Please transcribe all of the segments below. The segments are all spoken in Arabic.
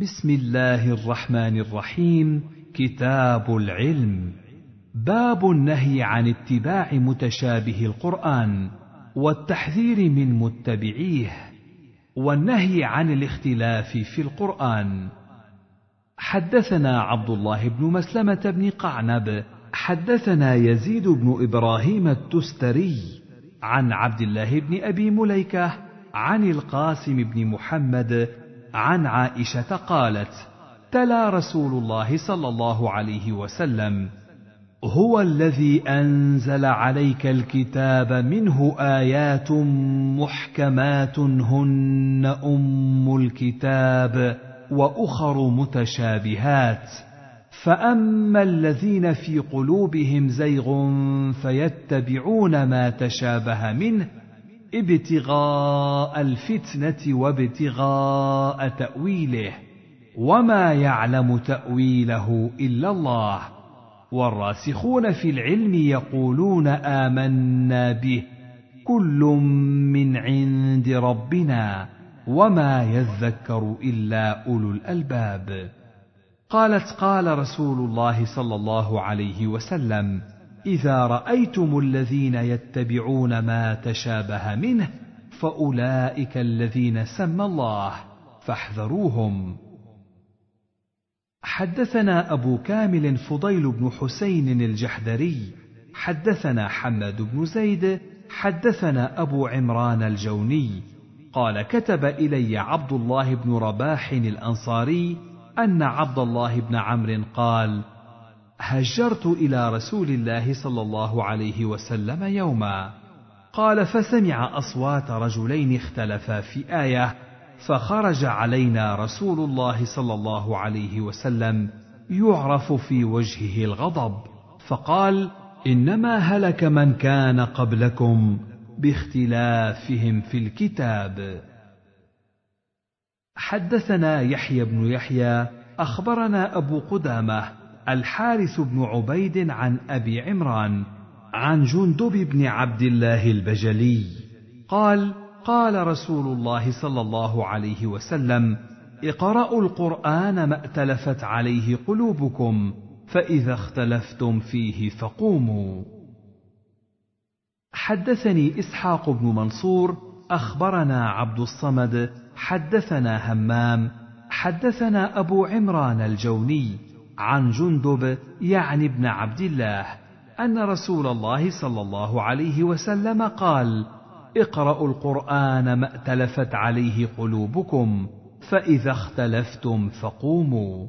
بسم الله الرحمن الرحيم. كتاب العلم. باب النهي عن اتباع متشابه القرآن والتحذير من متبعيه والنهي عن الاختلاف في القرآن. حدثنا عبد الله بن مسلمة بن قعنب. حدثنا يزيد بن إبراهيم التستري عن عبد الله بن أبي مليكة عن القاسم بن محمد عن عائشة قالت تلا رسول الله صلى الله عليه وسلم هو الذي أنزل عليك الكتاب منه آيات محكمات هن أم الكتاب وأخر متشابهات فأما الذين في قلوبهم زيغ فيتبعون ما تشابه منه ابتغاء الفتنة وابتغاء تأويله وما يعلم تأويله إلا الله. والراسخون في العلم يقولون آمنا به كل من عند ربنا وما يذكر إلا أولو الألباب. قالت قال رسول الله صلى الله عليه وسلم إذا رأيتم الذين يتبعون ما تشابه منه فأولئك الذين سمى الله فاحذروهم. حدثنا أبو كامل فضيل بن حسين الجحدري حدثنا حماد بن زيد حدثنا أبو عمران الجوني. قال كتب إلي عبد الله بن رباح الأنصاري أن عبد الله بن عمرو قال هجرت إلى رسول الله صلى الله عليه وسلم يوما. قال فسمع أصوات رجلين اختلفا في آية فخرج علينا رسول الله صلى الله عليه وسلم يعرف في وجهه الغضب. فقال إنما هلك من كان قبلكم باختلافهم في الكتاب. حدثنا يحيى بن يحيى أخبرنا أبو قدامة الحارث بن عبيد عن أبي عمران عن جندب بن عبد الله البجلي. قال قال رسول الله صلى الله عليه وسلم اقرأوا القرآن ما ائتلفت عليه قلوبكم فإذا اختلفتم فيه فقوموا. حدثني إسحاق بن منصور أخبرنا عبد الصمد حدثنا همام حدثنا أبو عمران الجوني. عن جندب يعني ابن عبد الله أن رسول الله صلى الله عليه وسلم قال اقرأوا القرآن ما ائتلفت عليه قلوبكم فإذا اختلفتم فقوموا.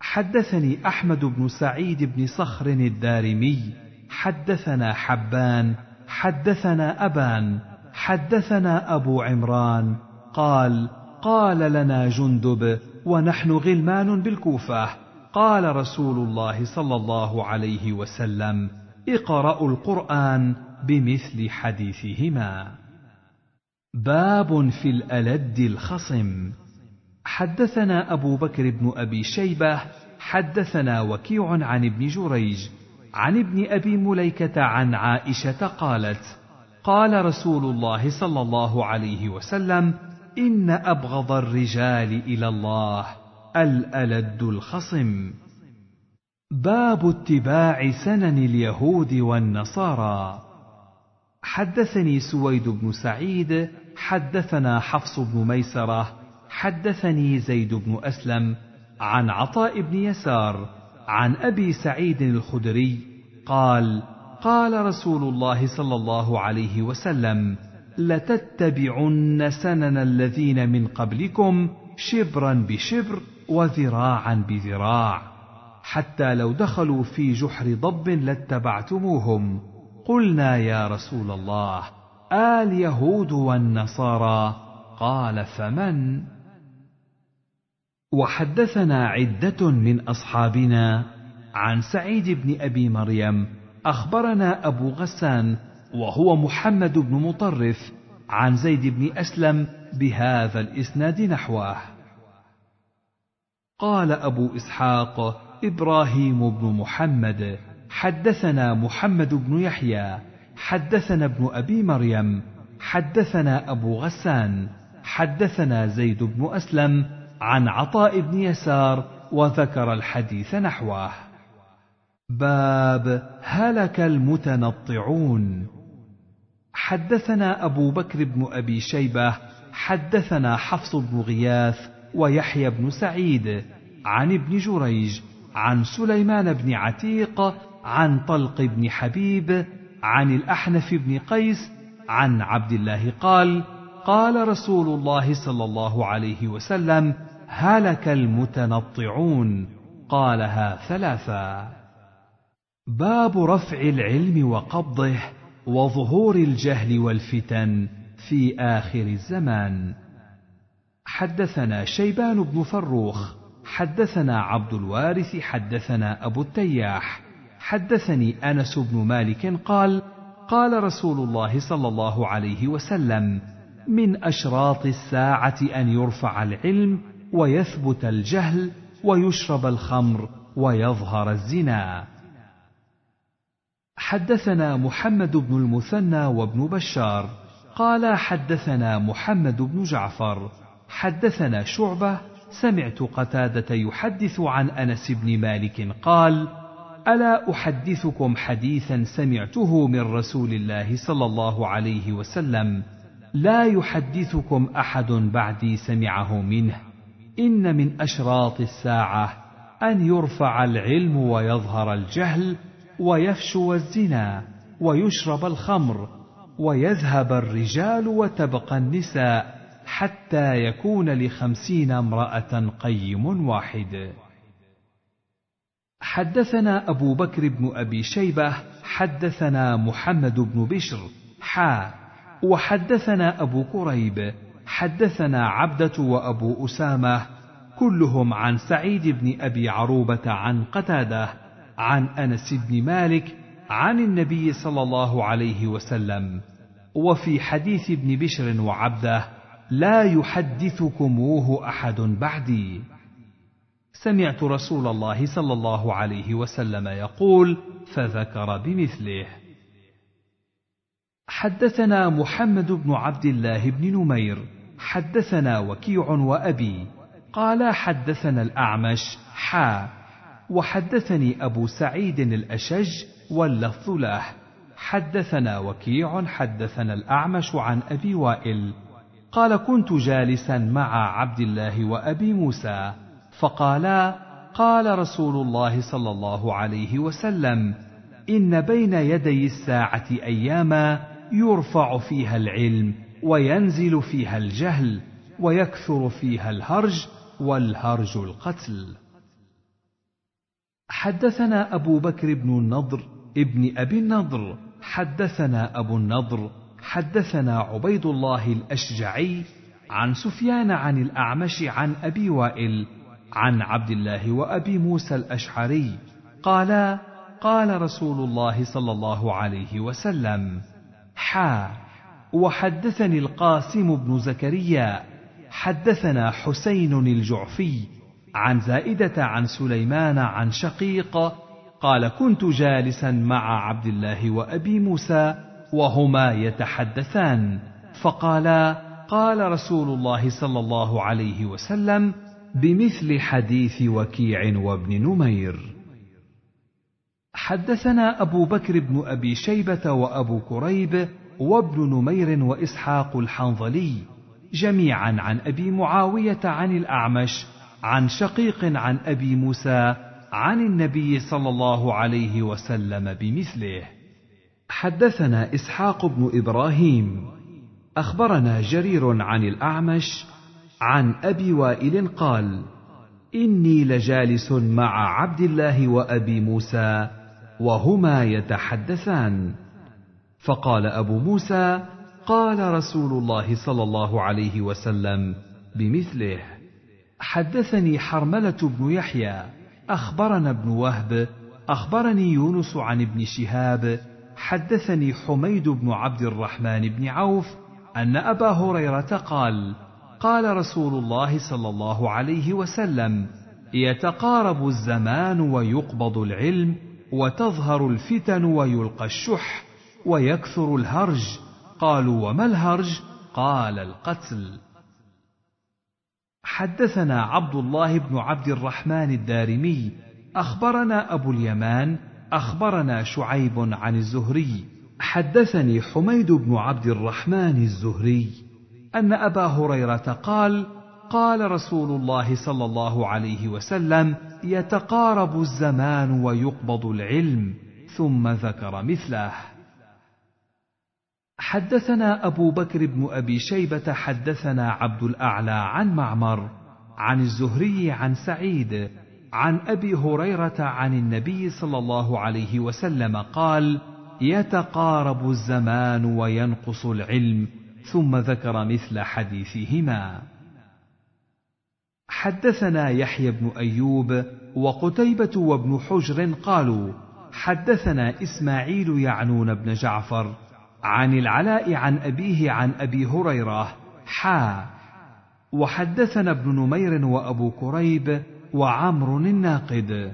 حدثني أحمد بن سعيد بن صخر الدارمي حدثنا حبان حدثنا أبان حدثنا أبو عمران قال قال لنا جندب ونحن غلمان بالكوفة. قال رسول الله صلى الله عليه وسلم اقرأوا القرآن بمثل حديثهما. باب في الألد الخصم. حدثنا أبو بكر بن أبي شيبة، حدثنا وكيع عن ابن جريج، عن ابن أبي مليكة عن عائشة قالت قال رسول الله صلى الله عليه وسلم إن أبغض الرجال إلى الله الألد الخصم. باب اتباع سنن اليهود والنصارى. حدثني سويد بن سعيد حدثنا حفص بن ميسرة حدثني زيد بن أسلم عن عطاء بن يسار عن أبي سعيد الخدري قال قال رسول الله صلى الله عليه وسلم لتتبعن سنن الذين من قبلكم شبرا بشبر وذراعا بذراع حتى لو دخلوا في جحر ضب لاتبعتموهم. قلنا يا رسول الله اليهود والنصارى؟ قال فمن؟ وحدثنا عدة من أصحابنا عن سعيد بن أبي مريم. أخبرنا أبو غسان وهو محمد بن مطرف عن زيد بن أسلم بهذا الإسناد نحوه. قال أبو إسحاق إبراهيم بن محمد حدثنا محمد بن يحيى حدثنا ابن أبي مريم حدثنا أبو غسان حدثنا زيد بن أسلم عن عطاء بن يسار وذكر الحديث نحوه. باب هلك المتنطعون. حدثنا أبو بكر بن أبي شيبة حدثنا حفص بن غياث ويحيى بن سعيد عن ابن جريج عن سليمان بن عتيق عن طلق بن حبيب عن الأحنف بن قيس عن عبد الله قال قال رسول الله صلى الله عليه وسلم هلك المتنطعون. قالها ثلاثا. باب رفع العلم وقبضه وظهور الجهل والفتن في آخر الزمان. حدثنا شيبان بن فروخ حدثنا عبد الوارث حدثنا أبو التياح. حدثني أنس بن مالك قال قال رسول الله صلى الله عليه وسلم من أشراط الساعة أن يرفع العلم ويثبت الجهل ويشرب الخمر ويظهر الزنا. حدثنا محمد بن المثنى وابن بشار قال حدثنا محمد بن جعفر حدثنا شعبة سمعت قتادة يحدث عن أنس بن مالك قال ألا أحدثكم حديثا سمعته من رسول الله صلى الله عليه وسلم؟ لا يحدثكم أحد بعدي سمعه منه. إن من أشراط الساعة أن يرفع العلم ويظهر الجهل ويفشو الزنا ويشرب الخمر ويذهب الرجال وتبقى النساء حتى يكون لخمسين امرأة قيم واحد. حدثنا أبو بكر بن أبي شيبة حدثنا محمد بن بشر حا وحدثنا أبو كريب حدثنا عبدة وأبو أسامة كلهم عن سعيد بن أبي عروبة عن قتادة عن أنس بن مالك عن النبي صلى الله عليه وسلم وفي حديث ابن بشر وعبده لا يحدثكموه أحد بعدي. سمعت رسول الله صلى الله عليه وسلم يقول فذكر بمثله. حدثنا محمد بن عبد الله بن نمير حدثنا وكيع وأبي. قال حدثنا الأعمش حا. وحدثني أبو سعيد الأشج واللفظ له. حدثنا وكيع حدثنا الأعمش عن أبي وائل. قال كنت جالسا مع عبد الله وأبي موسى فقالا قال رسول الله صلى الله عليه وسلم إن بين يدي الساعة أياما يرفع فيها العلم وينزل فيها الجهل ويكثر فيها الهرج والهرج القتل. حدثنا أبو بكر بن النضر ابن أبي النضر حدثنا أبو النضر حدثنا عبيد الله الأشجعي عن سفيان عن الأعمش عن أبي وائل عن عبد الله وأبي موسى الأشعري قالا قال رسول الله صلى الله عليه وسلم حا وحدثني القاسم بن زكريا حدثنا حسين الجعفي عن زائدة عن سليمان عن شقيق قال كنت جالسا مع عبد الله وأبي موسى وهما يتحدثان. فقالا قال رسول الله صلى الله عليه وسلم بمثل حديث وكيع وابن نمير. حدثنا أبو بكر بن أبي شيبة وأبو كريب وابن نمير وإسحاق الحنظلي جميعا عن أبي معاوية عن الأعمش عن شقيق عن أبي موسى عن النبي صلى الله عليه وسلم بمثله. حدثنا إسحاق بن إبراهيم. أخبرنا جرير عن الأعمش عن أبي وائل قال إني لجالس مع عبد الله وأبي موسى وهما يتحدثان. فقال أبو موسى قال رسول الله صلى الله عليه وسلم بمثله حدثني حرملة بن يحيى أخبرنا ابن وهب أخبرني يونس عن ابن شهاب حدثني حميد بن عبد الرحمن بن عوف أن أبا هريرة قال قال رسول الله صلى الله عليه وسلم يتقارب الزمان ويقبض العلم وتظهر الفتن ويلقى الشح ويكثر الهرج. قالوا وما الهرج؟ قال القتل. حدثنا عبد الله بن عبد الرحمن الدارمي أخبرنا أبو اليمان أخبرنا شعيب عن الزهري. حدثني حميد بن عبد الرحمن الزهري أن أبا هريرة قال قال رسول الله صلى الله عليه وسلم يتقارب الزمان ويقبض العلم ثم ذكر مثله. حدثنا أبو بكر بن أبي شيبة حدثنا عبد الأعلى عن معمر عن الزهري عن سعيد عن أبي هريرة عن النبي صلى الله عليه وسلم قال يتقارب الزمان وينقص العلم ثم ذكر مثل حديثهما. حدثنا يحيى بن أيوب وقتيبة وابن حجر قالوا حدثنا إسماعيل يعنون بن جعفر عن العلاء عن أبيه عن أبي هريرة حا. وحدثنا ابن نمير وأبو كريب وعمر الناقد.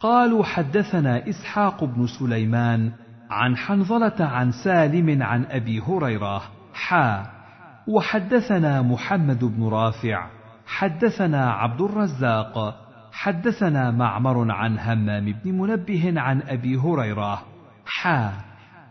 قالوا حدثنا إسحاق بن سليمان عن حنظلة عن سالم عن أبي هريرة حا. وحدثنا محمد بن رافع حدثنا عبد الرزاق حدثنا معمر عن همام بن منبه عن أبي هريرة حا.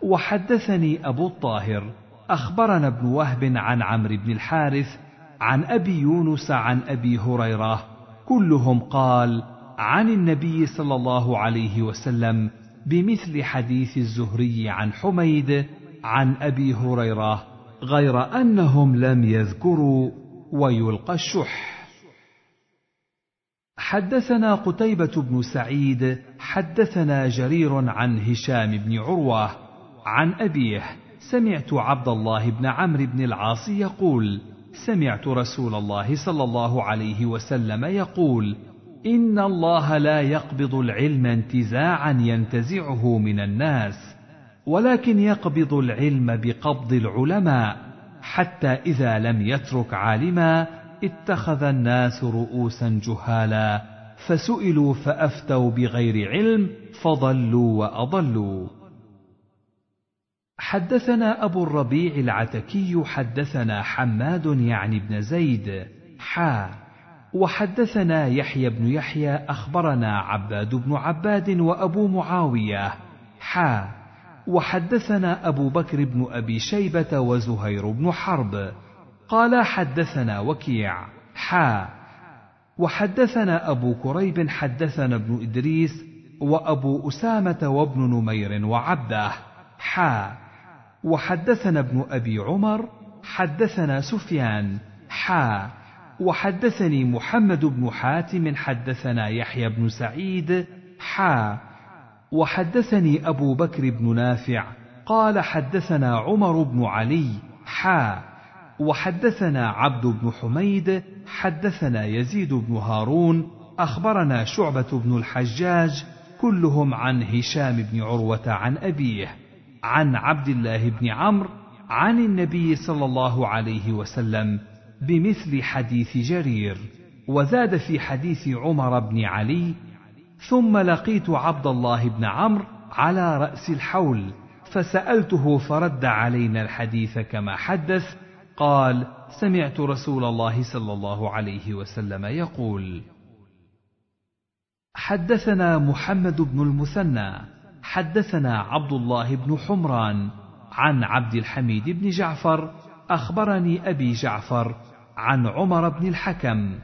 وحدثني أبو الطاهر أخبرنا ابن وهب عن عمرو بن الحارث عن أبي يونس عن أبي هريرة كلهم قال عن النبي صلى الله عليه وسلم بمثل حديث الزهري عن حميد عن أبي هريرة غير أنهم لم يذكروا ويلقى الشح. حدثنا قتيبة بن سعيد حدثنا جرير عن هشام بن عروة عن أبيه سمعت عبد الله بن عمرو بن العاص يقول سمعت رسول الله صلى الله عليه وسلم يقول إن الله لا يقبض العلم انتزاعا ينتزعه من الناس ولكن يقبض العلم بقبض العلماء حتى إذا لم يترك عالما اتخذ الناس رؤوسا جهالا فسئلوا فأفتوا بغير علم فضلوا وأضلوا. حدثنا أبو الربيع العتكي حدثنا حماد يعني بن زيد حا. وحدثنا يحيى بن يحيى أخبرنا عباد بن عباد وأبو معاوية حا. وحدثنا أبو بكر بن أبي شيبة وزهير بن حرب قال حدثنا وكيع حا. وحدثنا أبو كريب حدثنا ابن إدريس وأبو أسامة وابن نمير وعبده حا. وحدثنا ابن أبي عمر حدثنا سفيان حا وحدثني محمد بن حاتم حدثنا يحيى بن سعيد حا وحدثني أبو بكر بن نافع قال حدثنا عمر بن علي حا وحدثنا عبد بن حميد حدثنا يزيد بن هارون أخبرنا شعبة بن الحجاج كلهم عن هشام بن عروة عن أبيه. عن عبد الله بن عمرو عن النبي صلى الله عليه وسلم بمثل حديث جرير وزاد في حديث عمر بن علي ثم لقيت عبد الله بن عمرو على رأس الحول فسألته فرد علينا الحديث كما حدث قال سمعت رسول الله صلى الله عليه وسلم يقول حدثنا محمد بن المثنى حدثنا عبد الله بن حمران عن عبد الحميد بن جعفر أخبرني أبي جعفر عن عمر بن الحكم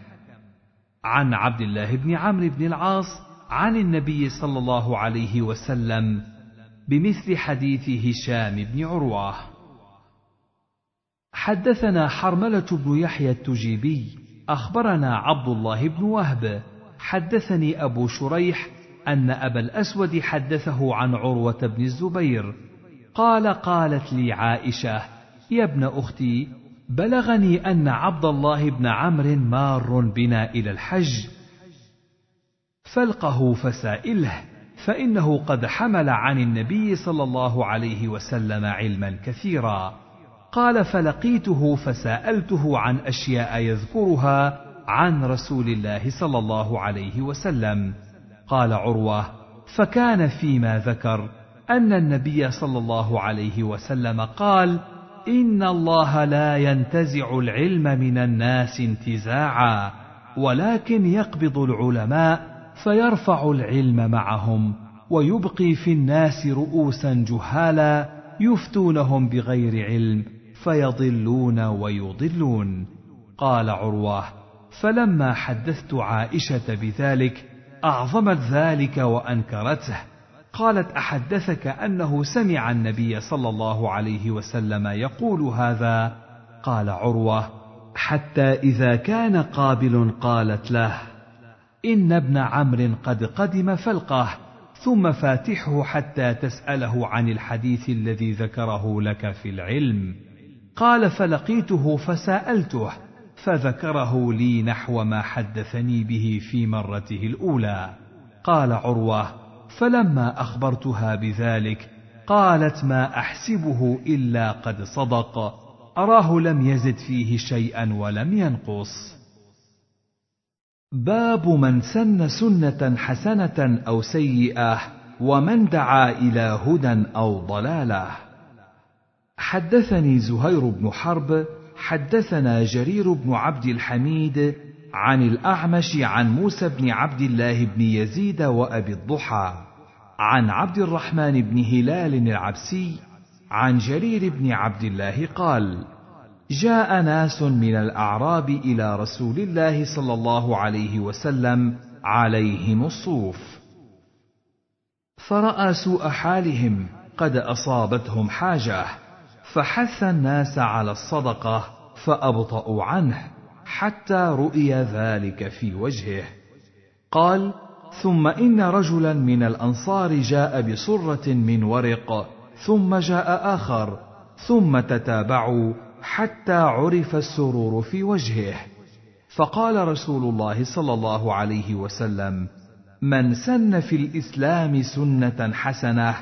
عن عبد الله بن عمرو بن العاص عن النبي صلى الله عليه وسلم بمثل حديث هشام بن عروة. حدثنا حرملة بن يحيى التجيبي أخبرنا عبد الله بن وهب حدثني أبو شريح أن أبا الأسود حدثه عن عروة بن الزبير. قال قالت لي عائشة يا ابن أختي بلغني أن عبد الله بن عمرو مار بنا إلى الحج. فالقه فسائله فإنه قد حمل عن النبي صلى الله عليه وسلم علما كثيرا. قال فلقيته فسألته عن أشياء يذكرها عن رسول الله صلى الله عليه وسلم. قال عروة فكان فيما ذكر أن النبي صلى الله عليه وسلم قال إن الله لا ينتزع العلم من الناس انتزاعا ولكن يقبض العلماء فيرفع العلم معهم ويبقي في الناس رؤوسا جهالا يفتونهم بغير علم فيضلون ويضلون. قال عروة فلما حدثت عائشة بذلك أعظمت ذلك وأنكرته. قالت أحدثك أنه سمع النبي صلى الله عليه وسلم يقول هذا؟ قال عروة حتى إذا كان قابل قالت له إن ابن عمرو قد قدم فالقه ثم فاتحه حتى تسأله عن الحديث الذي ذكره لك في العلم. قال فلقيته فسألته فذكره لي نحو ما حدثني به في مرته الأولى. قال عروة فلما أخبرتها بذلك قالت ما أحسبه إلا قد صدق أراه لم يزد فيه شيئا ولم ينقص. باب من سن سنة حسنة أو سيئة ومن دعا إلى هدى أو ضلالة. حدثني زهير بن حرب حدثنا جرير بن عبد الحميد عن الأعمش عن موسى بن عبد الله بن يزيد وأبي الضحى عن عبد الرحمن بن هلال العبسي عن جرير بن عبد الله قال جاء ناس من الأعراب إلى رسول الله صلى الله عليه وسلم عليهم الصوف فرأى سوء حالهم قد أصابتهم حاجة. فحث الناس على الصدقة فابطاوا عنه حتى رؤي ذلك في وجهه. قال ثم إن رجلا من الأنصار جاء بصرة من ورق ثم جاء آخر ثم تتابعوا حتى عرف السرور في وجهه. فقال رسول الله صلى الله عليه وسلم من سن في الإسلام سنة حسنة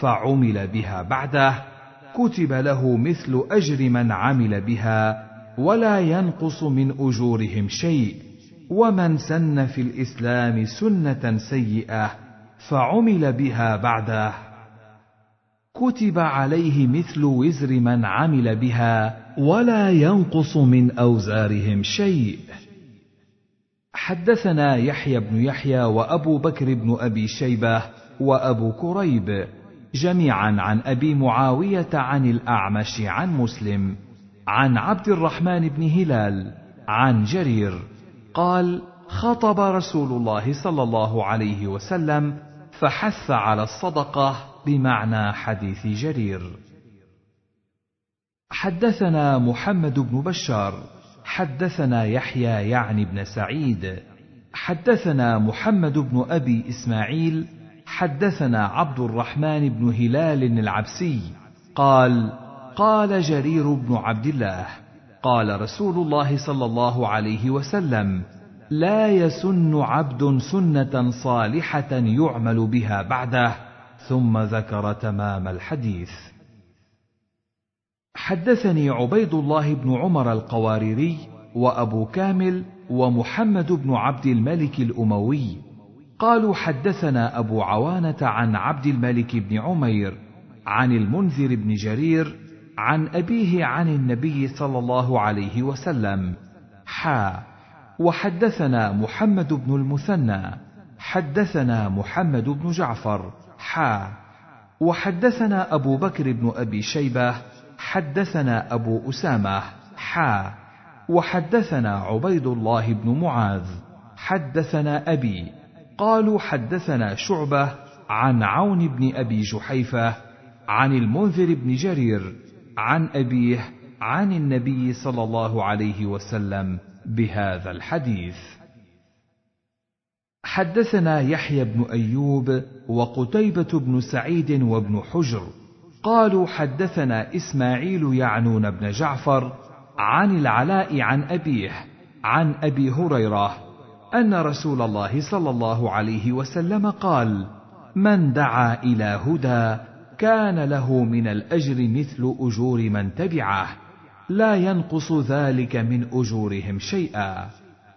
فعمل بها بعده. كتب له مثل أجر من عمل بها ولا ينقص من أجورهم شيء. ومن سن في الإسلام سنة سيئة فعمل بها بعده. كتب عليه مثل وزر من عمل بها ولا ينقص من أوزارهم شيء. حدثنا يحيى بن يحيى وأبو بكر بن أبي شيبة وأبو كريب جميعا عن أبي معاوية عن الأعمش عن مسلم عن عبد الرحمن بن هلال عن جرير قال خطب رسول الله صلى الله عليه وسلم فحث على الصدقة بمعنى حديث جرير. حدثنا محمد بن بشار حدثنا يحيى يعني بن سعيد حدثنا محمد بن أبي إسماعيل حدثنا عبد الرحمن بن هلال العبسي قال قال جرير بن عبد الله قال رسول الله صلى الله عليه وسلم لا يسن عبد سنة صالحة يعمل بها بعده ثم ذكر تمام الحديث. حدثني عبيد الله بن عمر القواريري وأبو كامل ومحمد بن عبد الملك الأموي قالوا حدثنا أبو عوانة عن عبد الملك بن عمير عن المنذر بن جرير عن أبيه عن النبي صلى الله عليه وسلم حا وحدثنا محمد بن المثنى حدثنا محمد بن جعفر حا وحدثنا أبو بكر بن أبي شيبة حدثنا أبو أسامة حا وحدثنا عبيد الله بن معاذ حدثنا أبي قالوا حدثنا شعبة عن عون بن أبي جحيفة عن المنذر بن جرير عن أبيه عن النبي صلى الله عليه وسلم بهذا الحديث. حدثنا يحيى بن أيوب وقتيبة بن سعيد وابن حجر. قالوا حدثنا إسماعيل يعنون بن جعفر عن العلاء عن أبيه عن أبي هريرة أن رسول الله صلى الله عليه وسلم قال من دعا إلى هدى كان له من الأجر مثل أجور من تبعه لا ينقص ذلك من أجورهم شيئا.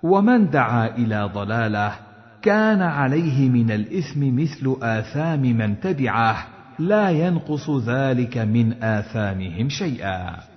ومن دعا إلى ضلاله كان عليه من الإثم مثل آثام من تبعه لا ينقص ذلك من آثامهم شيئا.